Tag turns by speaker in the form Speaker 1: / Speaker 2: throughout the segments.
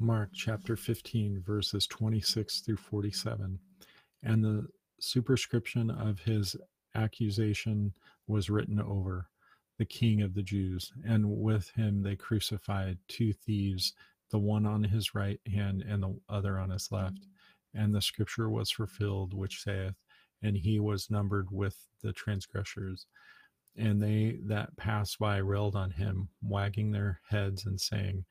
Speaker 1: Mark chapter 15, verses 26 through 47. And the superscription of his accusation was written over the king of the Jews. And with him they crucified two thieves, the one on his right hand and the other on his left. And the scripture was fulfilled, which saith, And he was numbered with the transgressors. And they that passed by railed on him, wagging their heads and saying,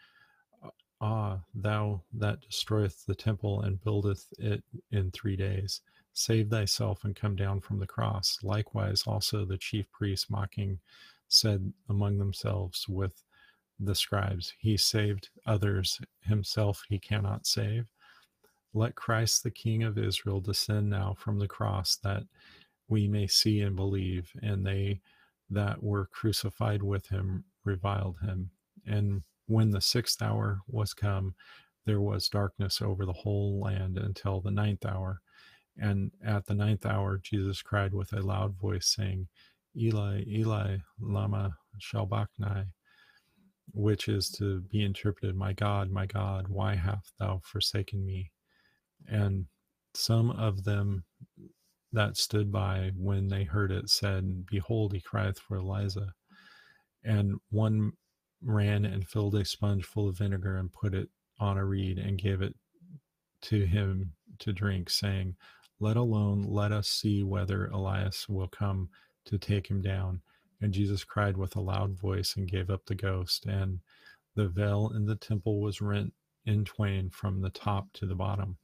Speaker 1: Ah, thou that destroyeth the temple and buildeth it in three days, save thyself and come down from the cross. Likewise, also the chief priests mocking said among themselves with the scribes, He saved others, himself he cannot save. Let Christ the King of Israel descend now from the cross that we may see and believe. And they that were crucified with him reviled him. And when the sixth hour was come, there was darkness over the whole land until the ninth hour. And at the ninth hour, Jesus cried with a loud voice, saying, Eli, Eli, Lama sabachthani, which is to be interpreted, My God, my God, why hast thou forsaken me? And some of them that stood by when they heard it said, Behold, he crieth for Elijah. And one ran and filled a sponge full of vinegar and put it on a reed and gave it to him to drink, saying, Let alone, let us see whether Elias will come to take him down. And Jesus cried with a loud voice and gave up the ghost. And the veil in the temple was rent in twain from the top to the bottom.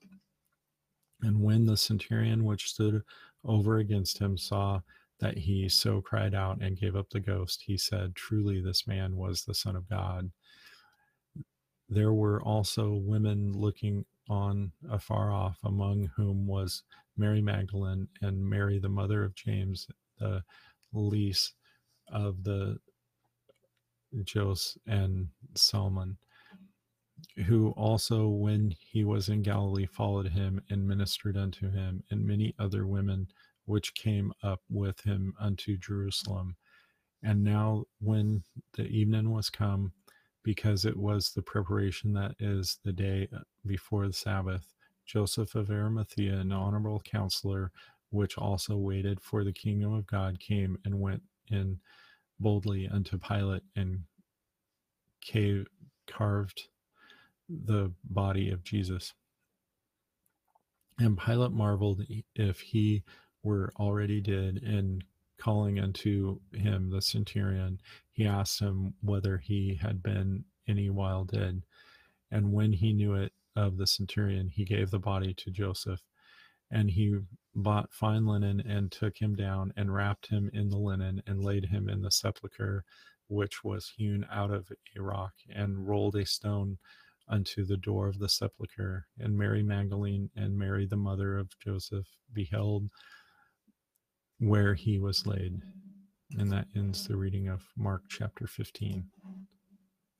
Speaker 1: And when the centurion which stood over against him saw that he so cried out and gave up the ghost, he said, Truly, this man was the Son of God. There were also women looking on afar off, among whom was Mary Magdalene and Mary, the mother of James, the least of the Joses and Salome, who also, when he was in Galilee, followed him and ministered unto him, and many other women which came up with him unto Jerusalem. And now, when the evening was come, because it was the preparation that is the day uh, before the Sabbath, Joseph of Arimathea, an honorable counselor, which also waited for the kingdom of God, came and went in boldly unto Pilate and cave, carved the body of Jesus. And Pilate marveled if he were already dead, and calling unto him the centurion. He asked him whether he had been any while dead. And when he knew it of the centurion he gave the body to joseph. And he bought fine linen and took him down and wrapped him in the linen and laid him in the sepulchre which was hewn out of a rock and rolled a stone unto the door of the sepulchre. And mary magdalene and mary the mother of joseph beheld where he was laid. And that ends the reading of Mark chapter 15.